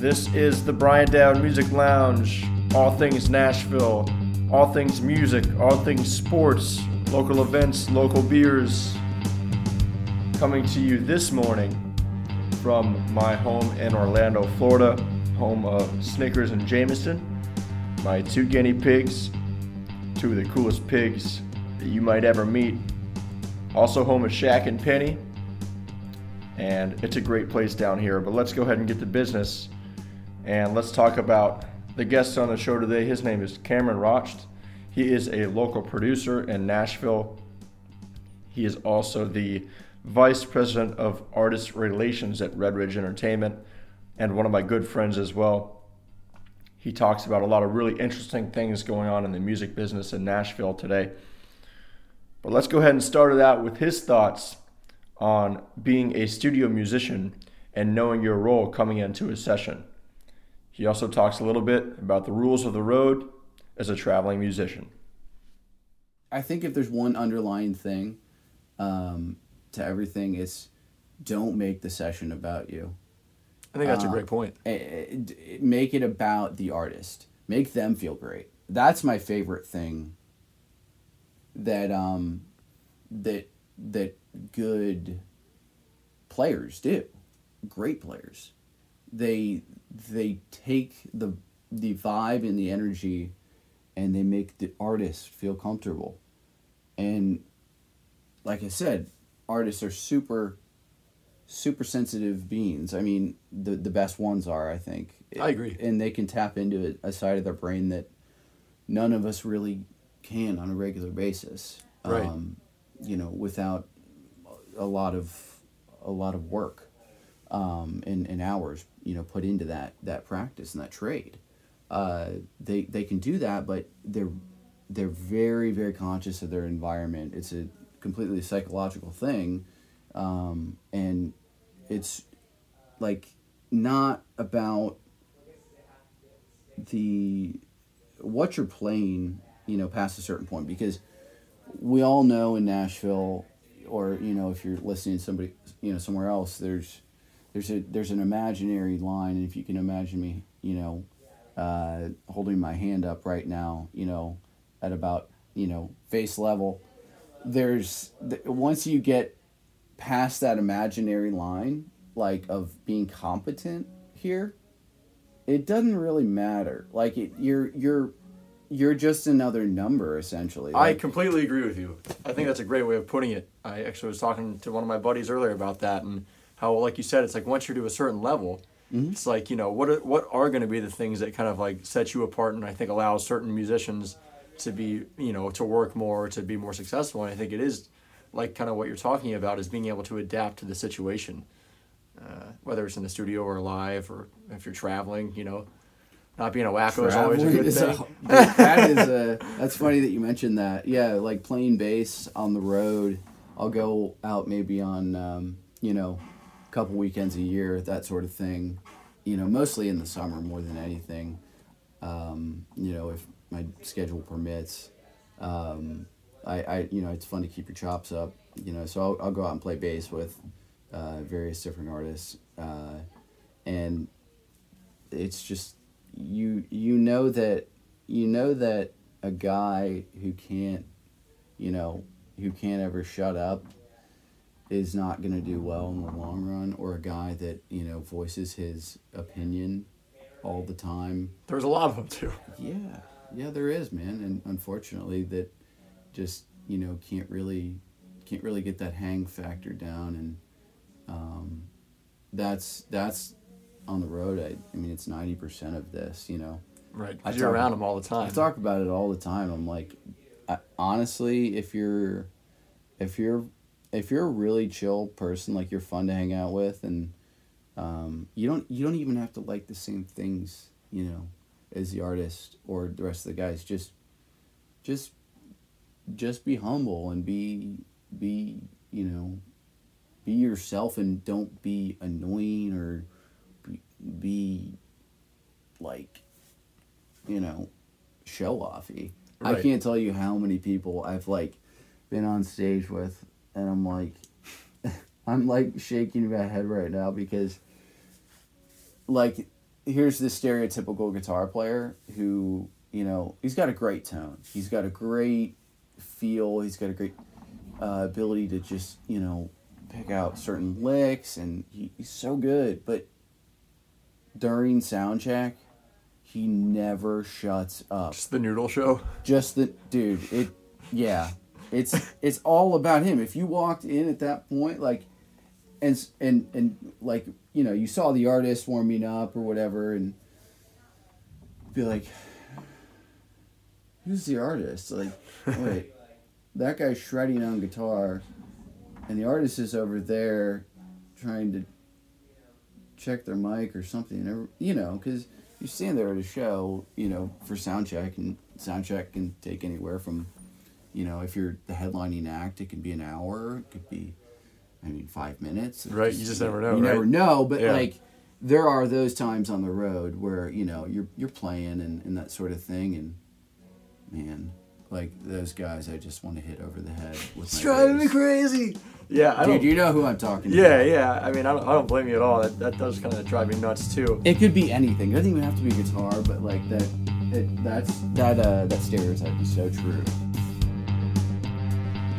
This is the Brian Dowd Music Lounge. All things Nashville, all things music, all things sports, local events, local beers. Coming to you this morning from my home in Orlando, Florida, home of Snickers and Jameson. My two guinea pigs, two of the coolest pigs that you might ever meet. Also home of Shaq and Penny. And it's a great place down here. But let's go ahead and get to business. And let's talk about the guest on the show today. His name is Cameron Rochte. He is a local producer in Nashville. He is also the vice president of artist relations at Red Ridge Entertainment and one of my good friends as well. He talks about a lot of really interesting things going on in the music business in Nashville today. But let's go ahead and start it out with his thoughts on being a studio musician and knowing your role coming into a session. He also talks a little bit about the rules of the road as a traveling musician. I think if there's one underlying thing um, to everything, it's don't make the session about you. I think that's a Uh, great point. Eh, eh, Make it about the artist. Make them feel great. That's my favorite thing. That um, that that good players do, great players. They they take the the vibe and the energy, and they make the artist feel comfortable. And like I said, artists are super super sensitive beings. I mean, the the best ones are, I think. I agree. And they can tap into a, a side of their brain that none of us really can on a regular basis. Right. Um, you know, without a lot of a lot of work um, and, and hours, you know, put into that that practice and that trade. Uh, they they can do that, but they're they're very very conscious of their environment. It's a completely psychological thing, um, and it's like not about the what you're playing, you know, past a certain point because we all know in Nashville, or you know, if you're listening to somebody, you know, somewhere else, there's there's a there's an imaginary line, and if you can imagine me, you know, uh, holding my hand up right now, you know, at about you know face level, there's th- once you get past that imaginary line, like of being competent here, it doesn't really matter. Like it, you're you're you're just another number essentially. I completely agree with you. I think that's a great way of putting it. I actually was talking to one of my buddies earlier about that and how, like you said, it's like once you're to a certain level, it's like you know what are, what are going to be the things that kind of like set you apart and I think allows certain musicians to be you know to work more to be more successful. And I think it is like kind of what you're talking about is being able to adapt to the situation, uh, whether it's in the studio or live or if you're traveling. You know, not being a wacko is always a good thing. a- that is a that's funny that you mentioned that. Yeah, like playing bass on the road. I'll go out maybe on um, you know, couple weekends a year, that sort of thing. You know, mostly in the summer more than anything. Um, you know, if my schedule permits. Um, I, I you know it's fun to keep your chops up. You know, so I'll, I'll go out and play bass with uh, various different artists, uh, and it's just you you know that you know that a guy who can't you know who can't ever shut up is not going to do well in the long run or a guy that you know voices his opinion all the time There's a lot of them too. yeah yeah there is man and unfortunately that just you know can't really can't really get that hang factor down and um, that's that's on the road I, I mean it's 90% of this you know Right. I you're around them all the time. I talk about it all the time. I'm like, I, honestly, if you're, if you're, if you're a really chill person, like you're fun to hang out with, and um, you don't, you don't even have to like the same things, you know, as the artist or the rest of the guys. Just, just, just be humble and be, be, you know, be yourself and don't be annoying or be, be like you know, show offy. I can't tell you how many people I've like been on stage with, and I'm like, I'm like shaking my head right now because, like, here's the stereotypical guitar player who you know he's got a great tone. He's got a great feel. He's got a great uh, ability to just you know pick out certain licks, and he, he's so good. But during sound check, he never shuts up. Just the noodle show. Just the dude. It yeah. It's it's all about him. If you walked in at that point, like, and and and like you know you saw the artist warming up or whatever, and be like, who's the artist? Like, wait, that guy's shredding on guitar, and the artist is over there trying to check their mic or something. You know, because you stand there at a show, you know, for sound check, and sound check can take anywhere from, you know, if you're the headlining act, it can be an hour, it could be, I mean, five minutes. It Right, you just never know, You never know, but Yeah. like, there are those times on the road where you know you're you're playing and, and that sort of thing, and man, like those guys, I just want to hit over the head with It's my driving me crazy. Yeah, I Dude, don't. you know who I'm talking Yeah, about. yeah. I mean, I don't, I don't blame you at all. That, that does kind of drive me nuts too. It could be anything. It doesn't even have to be guitar, but like that. It, that's that. Uh, that stereotype is so true.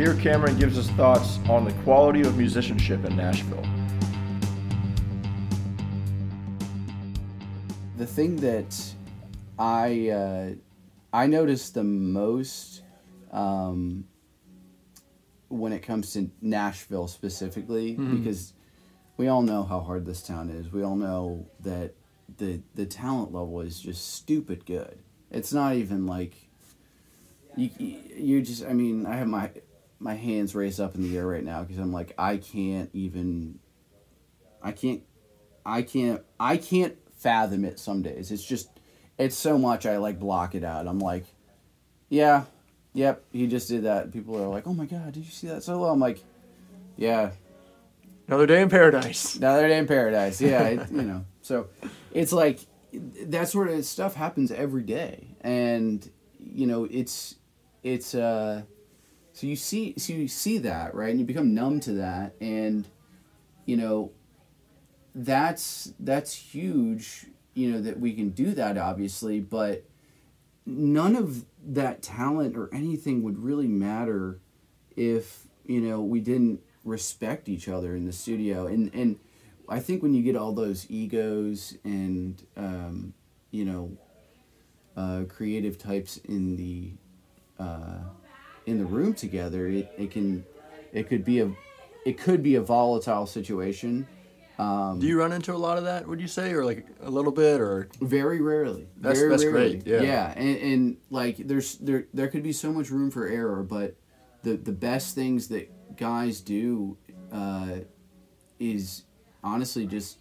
Here, Cameron gives us thoughts on the quality of musicianship in Nashville. The thing that I uh, I notice the most um, when it comes to Nashville specifically, because we all know how hard this town is. We all know that the the talent level is just stupid good. It's not even like you you just. I mean, I have my my hands raised up in the air right now because I'm like I can't even. I can't. I can't. I can't fathom it some days. It's just. It's so much. I like block it out. I'm like, yeah, yep. He just did that. People are like, oh my god, did you see that solo? I'm like, yeah, Another day in paradise. Another day in paradise. Yeah, it, you know. So it's like that sort of stuff happens every day, and you know it's it's uh so you see so you see that right, and you become numb to that, and you know that's that's huge. You know that we can do that obviously, but none of that talent or anything would really matter if you know we didn't respect each other in the studio. And and i think when you get all those egos and um, you know uh, creative types in the uh, in the room together it, it can it could be a it could be a volatile situation um, Do you run into a lot of that? Would you say, or like a little bit, or Very rarely. That's- Very that's rarely. great, yeah. and, and like there's there there could be so much room for error, but the the best things that guys do uh, is honestly just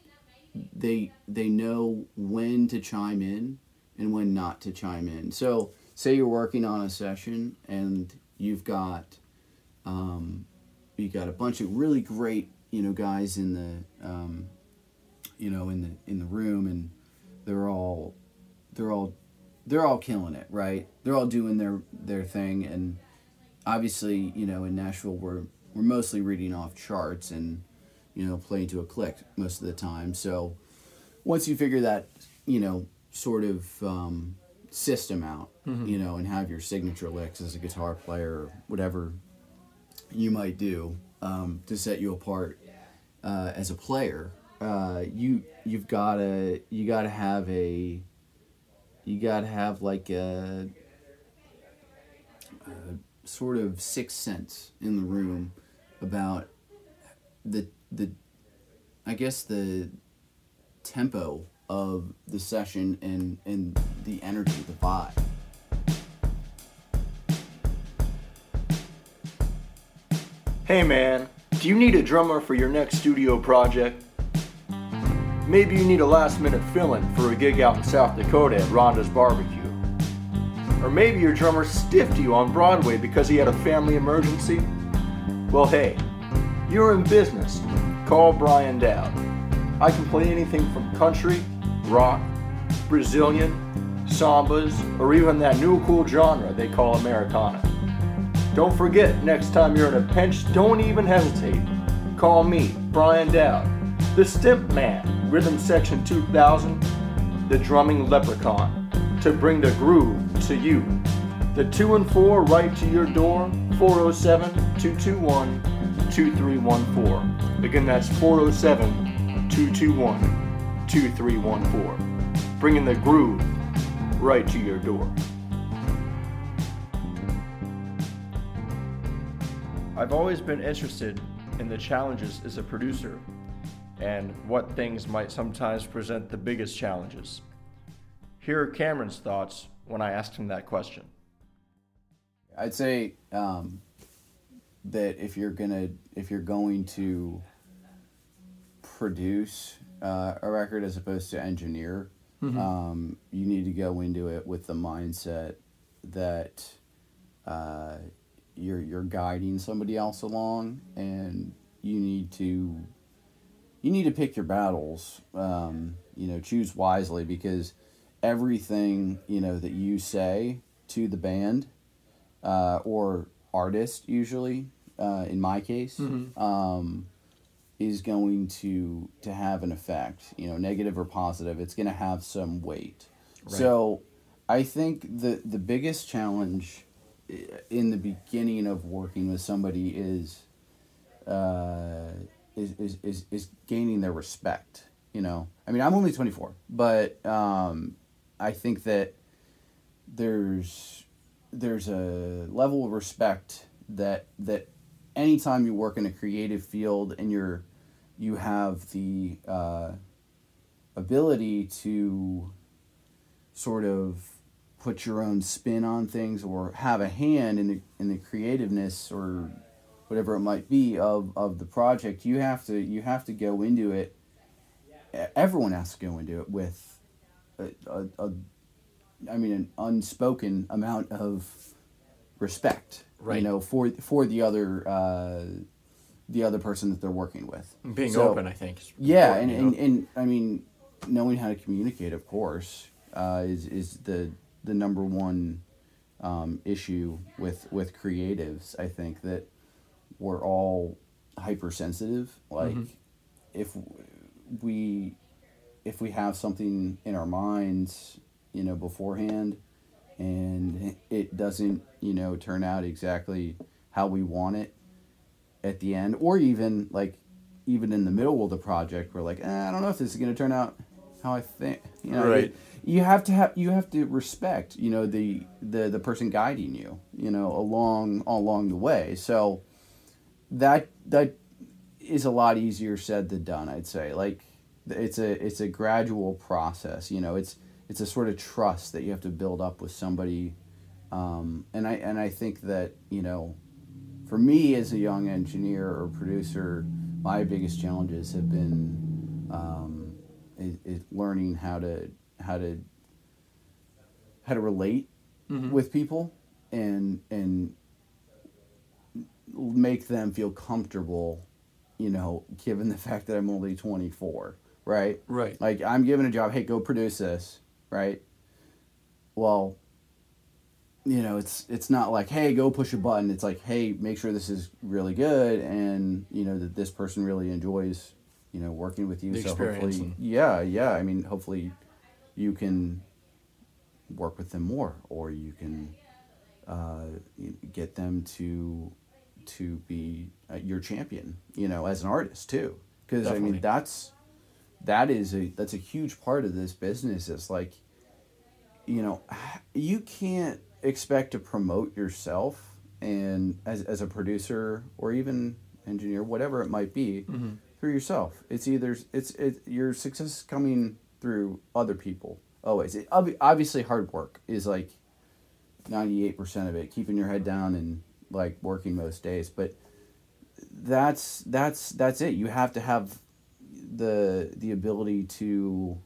they they know when to chime in and when not to chime in. So say you're working on a session and you've got um, you got a bunch of really great you know guys in the um, you know in the in the room and they're all they're all they're all killing it right? They're all doing their their thing and obviously you know in nashville we're we're mostly reading off charts and you know playing to a click most of the time. So once you figure that you know sort of um, system out you know and have your signature licks as a guitar player or whatever you might do um, to set you apart uh, as a player. Uh, you you've gotta you gotta have a you gotta have like a, a sort of sixth sense in the room about the the I guess the tempo of the session and and the energy, the vibe. Hey man, do you need a drummer for your next studio project? Maybe you need a last minute fill in for a gig out in South Dakota at Rhonda's Barbecue. Or maybe your drummer stiffed you on Broadway because he had a family emergency? Well, hey, you're in business. Call Brian Dowd. I can play anything from country, rock, Brazilian, sambas, or even that new cool genre they call Americana. Don't forget, next time you're in a pinch, don't even hesitate. Call me, Brian Dowd, the Stimp Man, Rhythm Section 2000. the drumming leprechaun, to bring the groove to you. The 2 and 4 right to your door, 407 221 2314. Again, that's 407 221 2314. Bringing the groove right to your door. I've always been interested in the challenges as a producer and what things might sometimes present the biggest challenges. Here are Cameron's thoughts when I asked him that question. I'd say um, that if you're gonna if you're going to produce uh, a record as opposed to engineer, um, you need to go into it with the mindset that uh, you're you're guiding somebody else along, and you need to you need to pick your battles. Um, you know, choose wisely because everything you know that you say to the band uh, or artist usually uh, in my case um, is going to to have an effect you know negative or positive it's going to have some weight so i think the the biggest challenge in the beginning of working with somebody is uh, is, is, is, is gaining their respect you know? I mean i'm only 24 but um, i think that there's there's a level of respect that that anytime you work in a creative field and you're you have the uh, ability to sort of put your own spin on things or have a hand in the in the creativeness or whatever it might be of, of the project you have to you have to go into it everyone has to go into it with a, a, a I mean, an unspoken amount of respect, Right. you know, for for the other uh, the other person that they're working with. Being So- open, I think. Yeah, and, and, and I mean, knowing how to communicate, of course, uh, is is the the number one um, issue with with creatives. I think that we're all hypersensitive. Like, if we if we have something in our minds, you know, beforehand, and it doesn't, you know, turn out exactly how we want it at the end, or even like even in the middle of the project, we're like, eh, I don't know if this is going to turn out how I think. You know, Right. You have to have you have to respect, you know, the the the person guiding you, you know, along along the way. So that that is a lot easier said than done. I'd say like it's a it's a gradual process. You know, it's it's a sort of trust that you have to build up with somebody, um, and I and I think that you know, for me as a young engineer or producer, my biggest challenges have been um, is, is learning how to how to how to relate mm-hmm. with people and and make them feel comfortable you know given the fact that i'm only 24 right? Right. like i'm given a job hey go produce this right? Well you know it's it's not like hey go push a button. It's like hey make sure this is really good and you know that this person really enjoys you know working with you. The so hopefully yeah yeah. I mean hopefully you can work with them more or you can uh, get them to to be uh, your champion you know as an artist too. Because i mean that's that is a that's a huge part of this business it's like you know you can't expect to promote yourself and as, as a producer or even engineer whatever it might be through yourself. It's either it's it, your success is coming through other people always. It, obviously hard work is like 98% of it keeping your head down and like working most days. But that's that's that's it. You have to have the the ability to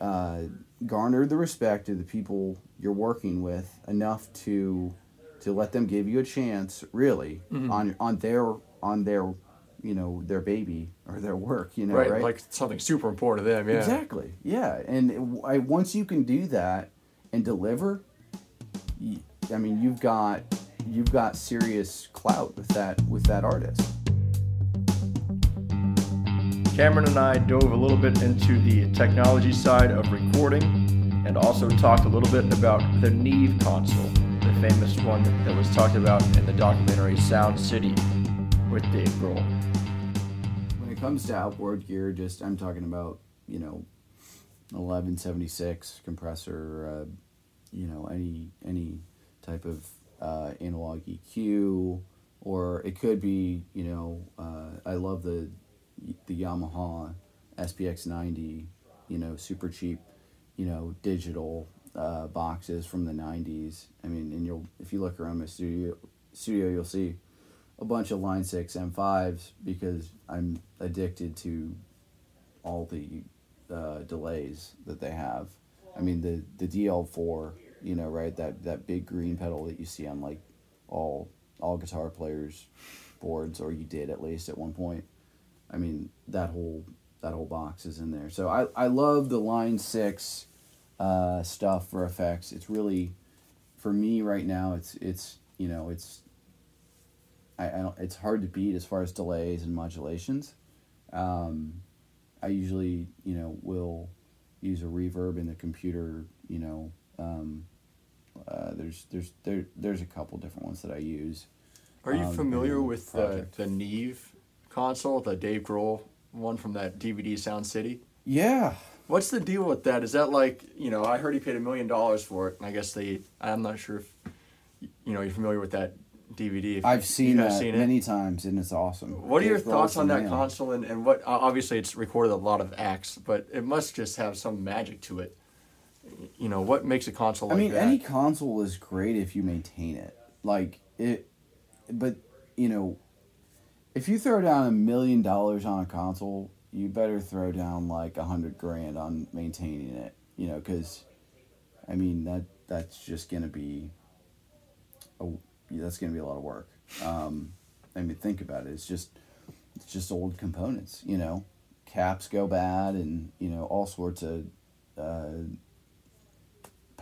uh, garner the respect of the people you're working with enough to to let them give you a chance really on on their on their you know their baby or their work you know right. right, Like something super important to them. Yeah. Exactly. Yeah, and it- I, once you can do that and deliver, i mean, you've got you've got serious clout with that with that artist. Cameron and I dove a little bit into the technology side of recording and also talked a little bit about the Neve console, the famous one that was talked about in the documentary Sound City with Dave Grohl. Comes to outboard gear, just I'm talking about, you know, 1176 compressor, uh, you know, any any type of uh, analog EQ, or it could be, you know, uh, I love the the Yamaha SPX 90, you know, super cheap, you know, digital uh, boxes from the 90s. I mean, and you'll if you look around my studio studio, you'll see a bunch of Line 6 M5s because I'm addicted to all the uh, delays that they have. I mean, the, the DL4, you know, right? That, that big green pedal that you see on like all, all guitar players' boards, or you did at least at one point. I mean, that whole, that whole box is in there. So I, I love the Line 6 uh, stuff for effects. It's really, for me right now, it's, it's, you know, it's I, I don't, it's hard to beat as far as delays and modulations. Um, I usually, you know, will use a reverb in the computer. You know, um, uh, there's there's there there's a couple different ones that I use. Are you um, familiar with the, the Neve console, the Dave Grohl one from that DVD Sound City? Yeah, What's the deal with that? Is that like you know? I heard he paid a million dollars for it, and I guess they. I'm not sure if you know you're familiar with that DVD. If I've seen that seen it. many times, and it's awesome. What are your Grohl's thoughts on that man. console and, and what obviously it's recorded a lot of acts, but it must just have some magic to it. You know, what makes a console I like mean, that? any console is great if you maintain it. Like it, but you know, if you throw down a million dollars on a console, you better throw down like a hundred grand on maintaining it. You know, because, I mean that that's just gonna be, a that's gonna be a lot of work. Um, I mean, think about it. It's just, it's just old components. You know, caps go bad, and you know all sorts of. Uh,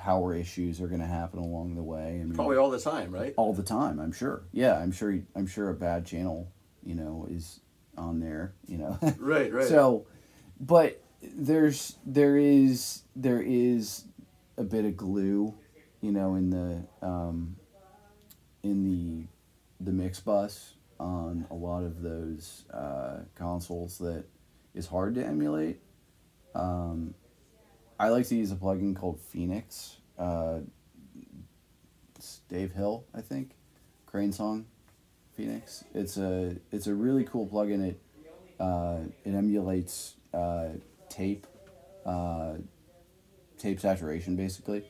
power issues are going to happen along the way. Probably all the time, right? all the time. I'm sure. Yeah, I'm sure. I'm sure a bad channel, you know, is on there. You know. Right, right. So, but there's there is there is a bit of glue, you know, in the um, in the the mix bus on a lot of those uh, consoles that is hard to emulate. Um, I like to use a plugin called Phoenix. Uh, Dave Hill, I think, Crane Song, Phoenix. It's a it's a really cool plugin. It uh, it emulates uh, tape, uh, tape saturation basically,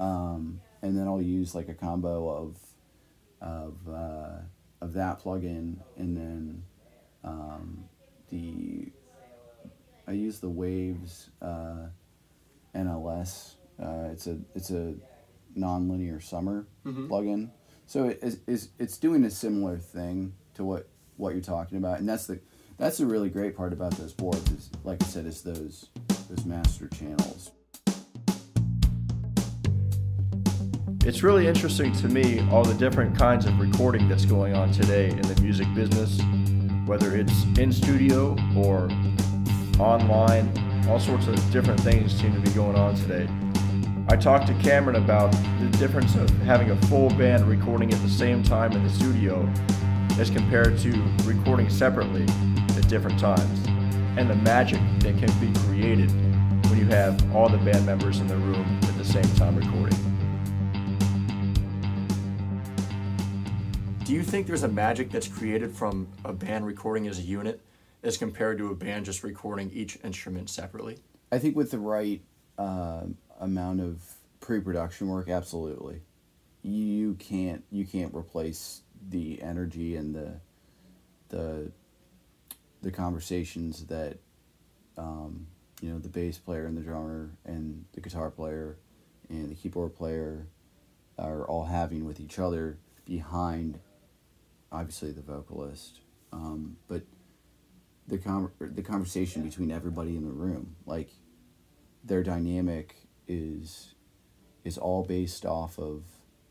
um, and then I'll use like a combo of of uh, of that plugin and then um, the I use the Waves uh, NLS. Uh, it's a it's a nonlinear summer Mhm. plugin. So it is it's, it's doing a similar thing to what what you're talking about, and that's the that's the really great part about those boards is like I said, is those those master channels. It's really interesting to me all the different kinds of recording that's going on today in the music business, whether it's in studio or online. All sorts of different things seem to be going on today. I talked to Cameron about the difference of having a full band recording at the same time in the studio as compared to recording separately at different times, and the magic that can be created when you have all the band members in the room at the same time recording. Do you think there's a magic that's created from a band recording as a unit as compared to a band just recording each instrument separately? I think with the right uh, amount of pre-production work, absolutely, you can't you can't replace the energy and the the the conversations that um, you know the bass player and the drummer and the guitar player and the keyboard player are all having with each other behind obviously the vocalist um, but the con- the conversation between everybody in the room like their dynamic is is all based off of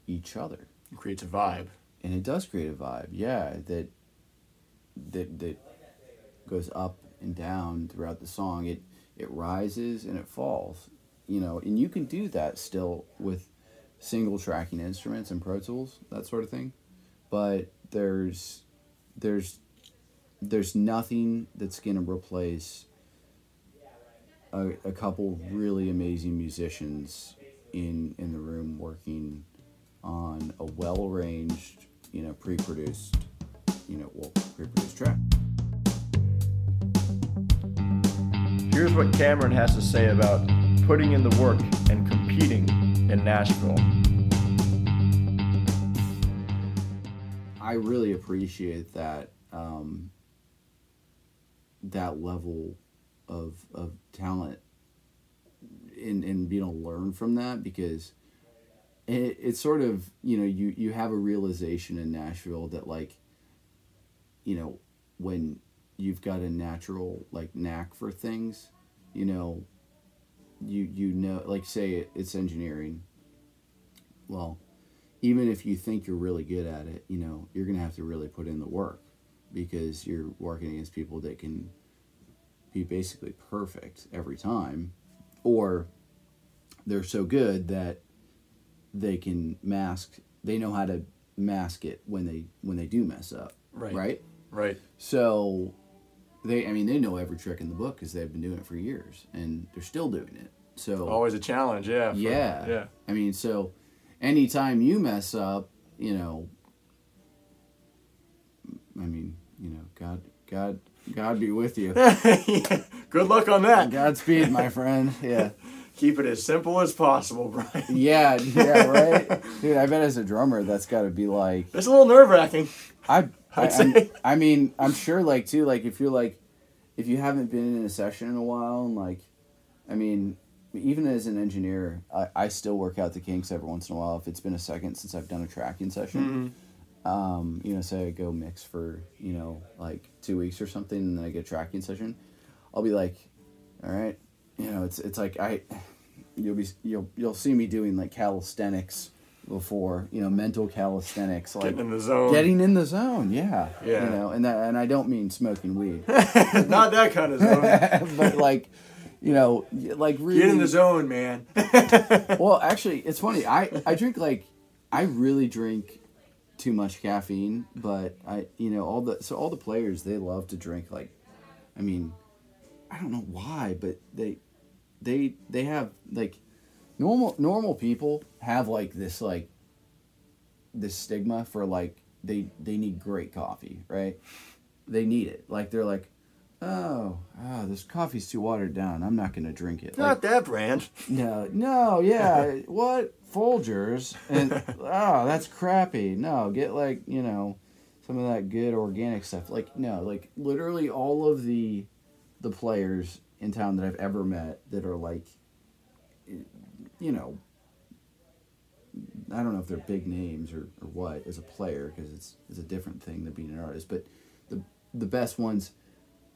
each other It creates a vibe. and it does create a vibe yeah that that that goes up and down throughout the song. It it rises and it falls, you know, and you can do that still with single tracking instruments and Pro Tools, that sort of thing. But there's there's there's nothing that's gonna replace a, a couple really amazing musicians in in the room working on a well arranged, you know, pre produced, you know, well pre produced track. Here's what Cameron has to say about putting in the work and competing in Nashville. I really appreciate that um, that level of of talent and and being able to learn from that because it, it's sort of you know you you have a realization in Nashville that like you know when you've got a natural like knack for things you know you you know like say it's engineering. Well even if you think you're really good at it you know you're gonna have to really put in the work because you're working against people that can be basically perfect every time or they're so good that they can mask they know how to mask it when they when they do mess up Right. right Right. so they i mean they know every trick in the book because they've been doing it for years and they're still doing it so Always a challenge. Yeah. for- yeah Yeah. i mean so anytime you mess up you know i mean you know god god god be with you Yeah. Good luck on that. godspeed my friend yeah Keep it as simple as possible, Brian. yeah yeah right dude i bet as a drummer that's got to be like It's a little nerve wracking. I, I, I'd I'm- I mean, I'm sure, like, too, like, if you're, like, if you haven't been in a session in a while, and, like, I mean, even as an engineer, I, I still work out the kinks every once in a while. If it's been a second since I've done a tracking session, um, you know, say I go mix for, you know, like two weeks or something, and then I get a tracking session, I'll be like, all right, you know, it's, it's like, I, you'll be, you'll, you'll see me doing, like, calisthenics before, you know, mental calisthenics, like, Getting in the zone. getting in the zone yeah Yeah. you know and that and i don't mean smoking weed Not that kind of zone. but like you know like really Get in the zone, man. well actually it's funny i i drink like i really drink too much caffeine but i you know all the so all the players they love to drink like i mean i don't know why but they they they have like normal normal people have like this like this stigma for like they they need great coffee right they need it like they're like oh oh this coffee's too watered down i'm not gonna drink it like, Not that brand. no, no, yeah. what Folgers and oh, that's crappy. No, get like you know, some of that good organic stuff. Like no, like literally all of the, the players in town that I've ever met that are like, you know. I don't know if they're big names or, or what as a player because it's it's a different thing than being an artist. But the the best ones,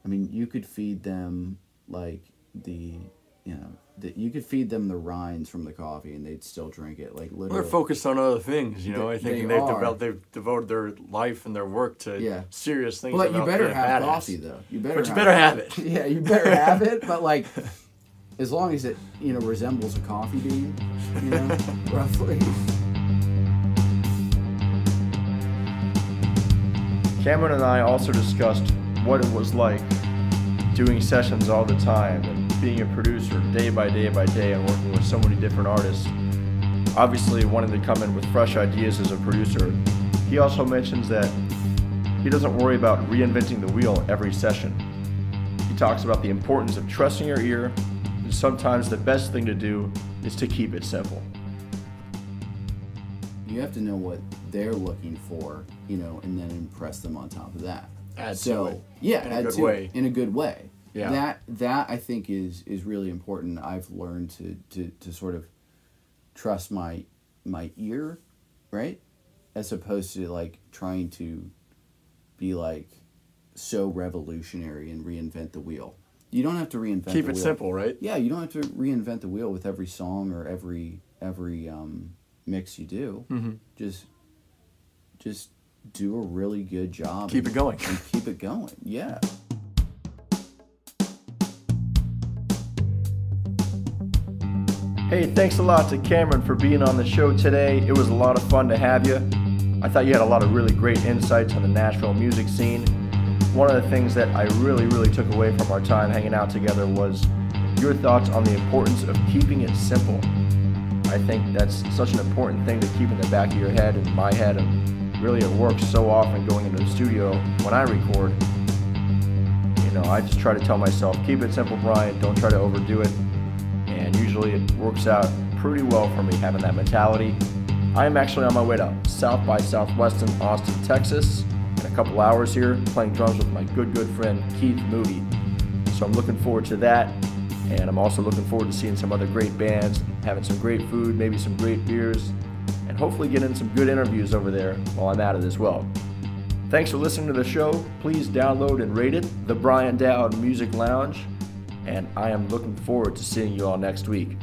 I mean, you could feed them like the you know that you could feed them the rinds from the coffee and they'd still drink it like We're literally. focused on other things, you know. They- I think they they've are. developed, they've devoted their life and their work to Yeah. serious things. But you better being have badass. coffee though. You better. But you better have it. Yeah, you better have it. But like, as long as it you know resembles a coffee bean, you know, roughly. Cameron and I also discussed what it was like doing sessions all the time and being a producer day by day by day and working with so many different artists. Obviously, wanting to come in with fresh ideas as a producer. He also mentions that he doesn't worry about reinventing the wheel every session. He talks about the importance of trusting your ear, and sometimes the best thing to do is to keep it simple. You have to know what they're looking for, you know, and then impress them on top of that. Add so to it yeah, in a good to way. it in a good way. Yeah. That that I think is is really important. I've learned to to to sort of trust my my ear, right, as opposed to like trying to be like so revolutionary and reinvent the wheel. You don't have to reinvent. Keep the it wheel. simple, right? Yeah, you don't have to reinvent the wheel with every song or every every um, mix you do. Mm-hmm. Just just do a really good job. Keep and, it going. And keep it going. Yeah. Hey, thanks a lot to Cameron for being on the show today. It was a lot of fun to have you. I thought you had a lot of really great insights on the Nashville music scene. One of the things that I really, really took away from our time hanging out together was your thoughts on the importance of keeping it simple. I think that's such an important thing to keep in the back of your head and my head and really it works so often going into the studio when I record. You know, I just try to tell myself, keep it simple, Brian, don't try to overdo it, and usually it works out pretty well for me having that mentality. I am actually on my way to South by Southwest in Austin, Texas, in a couple hours here, playing drums with my good, good friend Keith Moody. So I'm looking forward to that. And I'm also looking forward to seeing some other great bands, having some great food, maybe some great beers, and hopefully in some good interviews over there while I'm at it as well. Thanks for listening to the show. Please download and rate it, The Brian Dowd Music Lounge, and I am looking forward to seeing you all next week.